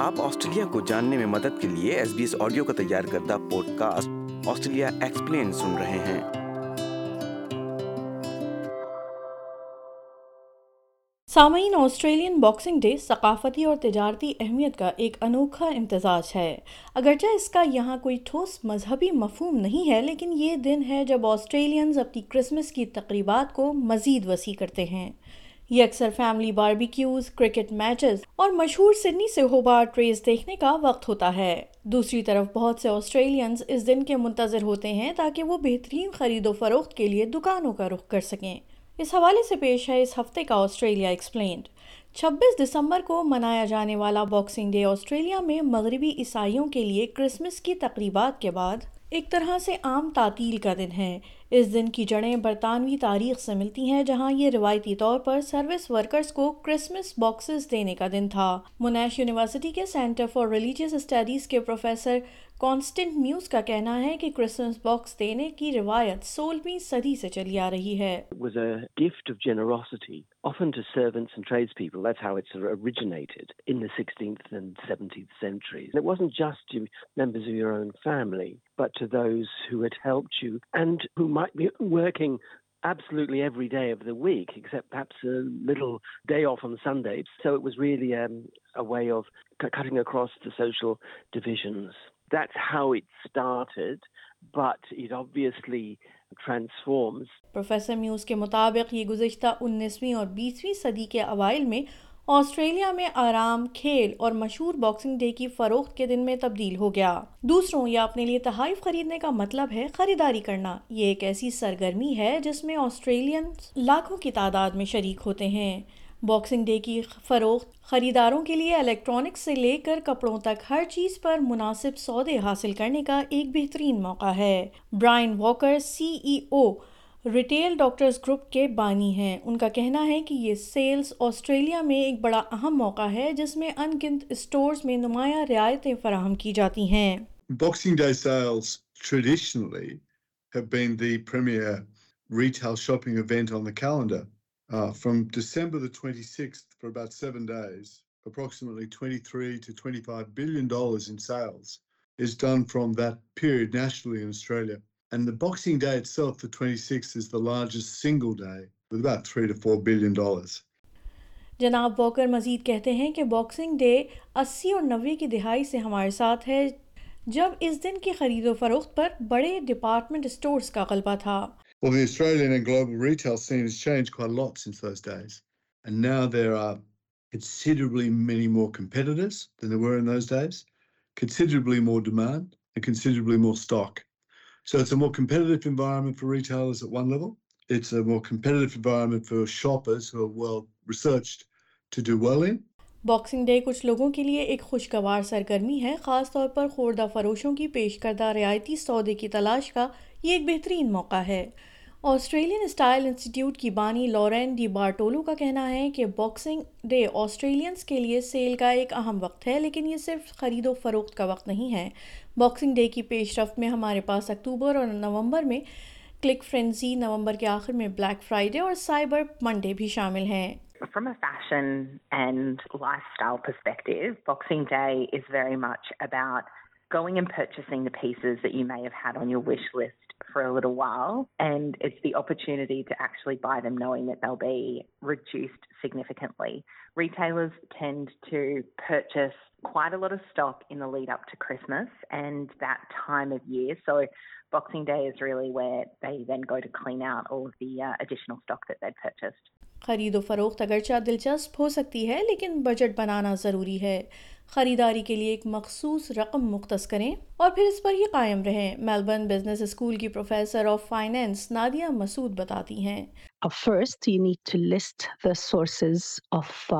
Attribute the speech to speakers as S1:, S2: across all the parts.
S1: آپ آسٹریلیا کو جاننے میں مدد کے لیے ایس بی ایس آڈیو کا تیار کردہ پوڈ کاسٹ آسٹریلیا ایکسپلین سن رہے ہیں۔
S2: سامعین، آسٹریلین باکسنگ ڈے ثقافتی اور تجارتی اہمیت کا ایک انوکھا امتزاج ہے۔ اگرچہ اس کا یہاہ کوئی ٹھوس مذہبی مفہوم نہیں ہے، لیکن یہ دن ہے جب آسٹریلینز اپنی کرسمس کی تقریبات کو مزید وسیع کرتے ہیں۔ یہ اکثر فیملی باربیکیوز کرکٹ میچز اور مشہور سڈنی سے ہوبار ٹریس دیکھنے کا وقت ہوتا ہے۔ دوسری طرف بہت سے آسٹریلینز اس دن کے منتظر ہوتے ہیں تاکہ وہ بہترین خرید و فروخت کے لیے دکانوں کا رخ کر سکیں۔ اس حوالے سے پیش ہے اس ہفتے کا آسٹریلیا ایکسپلینڈ چھبیس دسمبر کو منایا جانے والا باکسنگ ڈے آسٹریلیا میں مغربی عیسائیوں کے لیے کرسمس کی تقریبات کے بعد ایک طرح سے عام تعطیل کا دن ہے۔ اس دن کی جڑیں برطانوی تاریخ سے ملتی ہیں، جہاں یہ روایتی طور پر سروس ورکرز کو کرسمس باکسز دینے کا دن تھا۔ منیش یونیورسٹی کے سینٹر فار ریلیجیس اسٹڈیز کے پروفیسر کانسٹنٹ نیوز کا کہنا ہے کہ کرسمس باکس دینے کی روایت سولہویں صدی سے چلی آ رہی ہے۔
S3: Often to servants and trades people that's how it's originated in the sixteenth and seventeenth centuries it wasn't just to members of your own family but to those who had helped you and who might be working absolutely every day of the week except perhaps little day off on Sunday so it was really a way of cutting across the social divisions That's how it started, but it obviously transforms.
S2: Professor Mews کے مطابق یہ گزشتہ انیسویں اور بیسویں صدی کے اوائل میں آسٹریلیا میں آرام کھیل اور مشہور باکسنگ ڈے کی فروخت کے دن میں تبدیل ہو گیا۔ دوسروں یا اپنے لیے تحائف خریدنے کا مطلب ہے خریداری کرنا۔ یہ ایک ایسی سرگرمی ہے جس میں آسٹریلین لاکھوں کی تعداد میں شریک ہوتے ہیں۔ باکسنگ ڈے کی فروخت خریداروں کے لیے الیکٹرانکس سے لے کر کپڑوں تک ہر چیز پر مناسب سودے حاصل کرنے کا ایک بہترین موقع ہے۔ Brian Walker, C E O, retail doctors group کے بانی ہیں۔ ان کا کہنا ہے کہ یہ سیلز آسٹریلیا میں ایک بڑا اہم موقع ہے، جس میں ان گنت اسٹورز میں نمایاں رعایتیں فراہم کی جاتی ہیں۔
S4: Boxing Day sales traditionally have been the premier retail shopping event on the calendar. Uh, from December the 26th for about seven days, approximately 23 to 25 billion dollars in sales is done from that period nationally in Australia. And the Boxing Day itself, the 26th, is the largest single day with about 3 to 4 billion dollars.
S2: جناب Walker مزید کہتے ہیں کہ boxing day اسی اور نوے کی دہائی سے ہمارے ساتھ ہے جب اس دن کی خرید و فروخت پر بڑے ڈپارٹمنٹ اسٹورز کا غلبہ تھا
S4: Well, the Australian and global retail scene has changed quite a lot since those days. And now there are considerably many more competitors than there were in those days, considerably more demand, and considerably more stock. So it's a more competitive environment for retailers at one level. It's a more competitive environment for shoppers who are well researched to do well in.
S2: Boxing Day کچھ لوگوں کے لیے ایک خوشگوار سرگرمی ہے، خاص طور پر خوردہ فروشوں کی پیش کردہ رعایتی سودے کی تلاش کا یہ ایک بہترین موقع ہے۔ آسٹریلین اسٹائل انسٹیٹیوٹ کی بانی لورین ڈی بارٹولو کا کہنا ہے کہ باکسنگ ڈے آسٹریلینز کے لیے سیل کا ایک اہم وقت ہے، لیکن یہ صرف خرید و فروخت کا وقت نہیں ہے۔ باکسنگ ڈے کی پیش رفت میں ہمارے پاس اکتوبر اور نومبر میں کلک فرینزی نومبر کے آخر میں بلیک فرائیڈے اور سائبر منڈے بھی شامل ہیں۔
S5: From a fashion and lifestyle perspective, Boxing Day is very much about going and purchasing the pieces that you may have had on your wish list for a little while. And it's the opportunity to actually buy them knowing that they'll be reduced significantly. Retailers tend to purchase quite a lot of stock in the lead up to Christmas and that time of year. So Boxing Day is really where they then go to clean out all of the uh, additional stock that they'd purchased.
S2: خرید و فروخت اگرچہ دلچسپ ہو سکتی ہے، لیکن budget بنانا ضروری ہے۔ خریداری کے لیے ایک مخصوص رقم مختص کریں اور پھر اس پر ہی قائم رہیں۔ میلبرن بزنس اسکول کی professor of finance Nadia Masood بتاتی ہیں۔
S6: First you need to list the sources of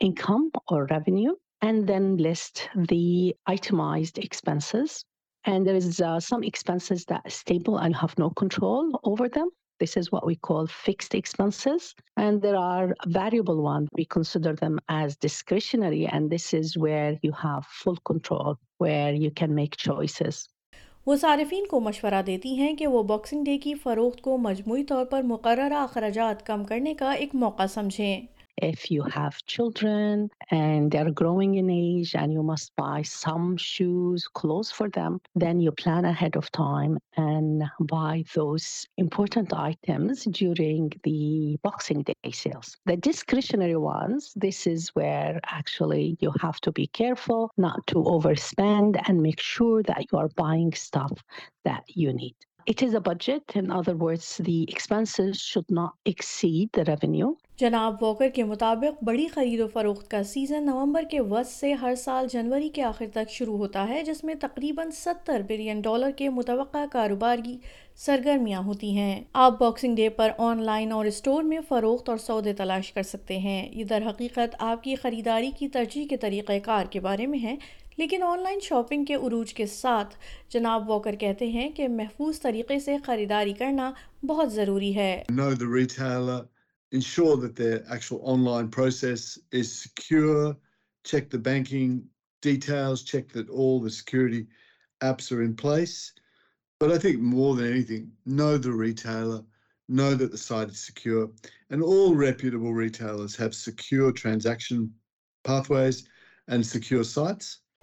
S6: income اور revenue and then list the itemised expenses and there is some expenses the stable and have no control over them This is what we call fixed expenses. And there are variable ones. We consider them as discretionary. And this is where you have full control, where you can make choices.
S2: وہ صارفین کو مشورہ دیتی ہیں کہ وہ boxing day کی فروخت کو مجموعی طور پر مقررہ اخراجات کم کرنے کا ایک موقع سمجھیں
S6: if you have children and they're growing in age and you must buy some shoes, clothes for them, then you plan ahead of time and buy those important items during the Boxing Day sales. The discretionary ones, this is where actually you have to be careful not to overspend and make sure that you are buying stuff that you need. It is a budget. In other words, the expenses should not exceed the revenue.
S2: جناب Walker کے مطابق بڑی خرید و فروخت کا season نومبر کے وسط سے ہر سال جنوری کے آخر تک شروع ہوتا ہے جس میں تقریباً ستر بلین ڈالر کے متوقع کاروبار کی سرگرمیاں ہوتی ہیں آپ باکسنگ ڈے پر آن لائن اور اسٹور میں فروخت اور سودے تلاش کر سکتے ہیں یہ در حقیقت آپ کی خریداری کی ترجیح کے طریقہ کار کے بارے میں ہے لیکن آن لائن شاپنگ کے عروج کے ساتھ جناب واکر کہتے ہیں کہ محفوظ طریقے سے خریداری کرنا بہت ضروری ہے
S4: know the retailer, ensure that their actual online process is secure, check the banking details, check that all the security apps are in place. But I think more than anything, know the retailer, know that the site is secure, and all reputable retailers have secure transaction pathways and secure sites.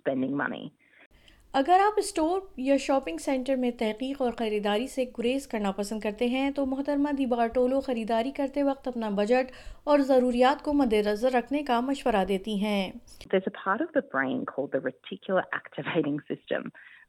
S5: spending money.
S2: اگر آپ store یا shopping centre میں تحقیق اور خریداری سے گریز کرنا پسند کرتے ہیں تو محترمہ دی خریداری کرتے وقت اپنا
S5: بجٹ اور ضروریات کو مد نظر رکھنے کا مشورہ دیتی ہیں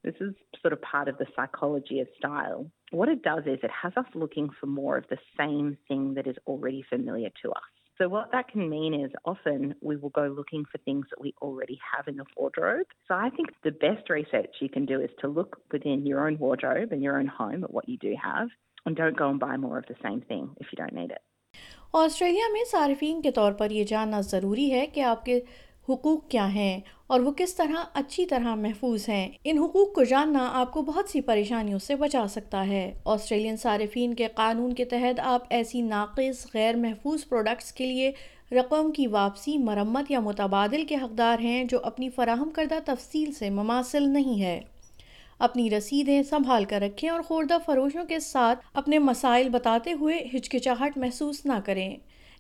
S5: This is sort of part of the psychology of style. What it does is it has us looking for more of the same thing that is already familiar to us. So what that can mean is often we will go looking for things that we already have in the wardrobe. So I think the best research you can do is to look within your own wardrobe and your own home at what you do have and don't go and buy more of the same thing if you don't need it.
S2: Australia میں صارفین کے طور پر یہ جاننا ضروری ہے کہ آپ کے حقوق کیا ہیں اور وہ کس طرح اچھی طرح محفوظ ہیں؟ ان حقوق کو
S7: جاننا آپ کو بہت سی پریشانیوں سے بچا سکتا ہے۔ آسٹریلین صارفین کے قانون کے تحت آپ ایسی ناقص، غیر محفوظ پروڈکٹس کے لیے رقم کی واپسی، مرمت یا متبادل کے حقدار ہیں جو اپنی فراہم کردہ تفصیل سے مماثل نہیں ہے۔ اپنی رسیدیں سنبھال کر رکھیں اور خوردہ فروشوں کے ساتھ اپنے مسائل بتاتے ہوئے ہچکچاہٹ محسوس نہ کریں۔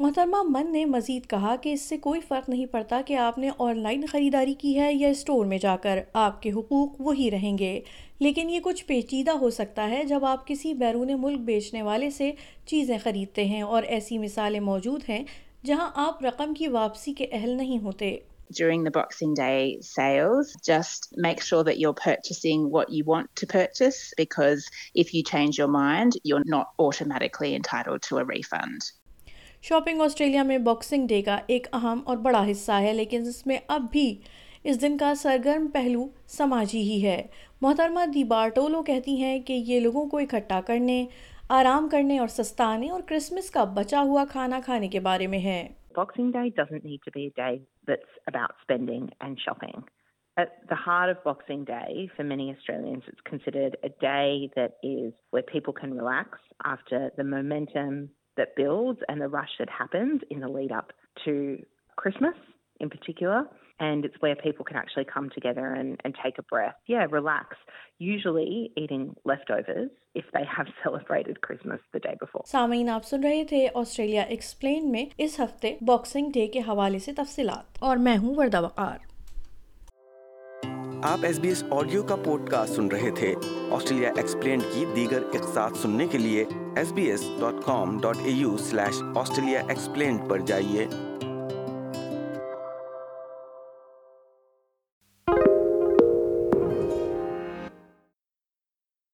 S7: محترمہ من نے مزید کہا کہ
S2: اس سے کوئی فرق نہیں پڑتا کہ آپ نے آن لائن خریداری کی ہے یا اسٹور میں جا کر آپ کے حقوق وہی رہیں گے لیکن یہ کچھ پیچیدہ ہو سکتا ہے جب آپ کسی بیرون ملک بیچنے والے سے چیزیں خریدتے ہیں اور ایسی مثالیں موجود ہیں جہاں آپ رقم کی واپسی کے اہل نہیں ہوتے
S7: during the Boxing Day sales. Just make sure that you're purchasing what you want to purchase because if you change your mind, you're not automatically entitled to a refund.
S2: Shopping Australia میں Boxing Day کا ایک اہم اور بڑا حصہ ہے لیکن اس میں اب بھی اس دن کا سرگرم پہلو سماجی ہی ہے محترمہ دی بارٹولو کہتی ہیں کہ یہ لوگوں کو اکٹھا کرنے آرام کرنے اور سستانے اور کرسمس کا بچا ہوا کھانا کھانے کے بارے میں
S5: ہے Boxing Day doesn't need to be a day that's about spending and shopping. At the heart of Boxing Day, for many Australians, it's considered a day that is where people can relax after the momentum that builds and the rush that happens in the lead up to Christmas in particular. And it's where people can actually come together and, and take a breath. Yeah, relax. Usually eating leftovers if they have celebrated Christmas the day before.
S2: سامعین آپ سن رہے تھے Australia explain میں اس ہفتے boxing day کے حوالے سے تفصیلات اور میں ہوں وردہ وقار
S1: آپ ایس بی ایس آڈیو کا پوڈ کاسٹ سن رہے تھے۔ آسٹریلیا ایکسپلین کی دیگر اقساط سننے کے لیے S B S dot com dot A U slash Australia explained پر جائیے۔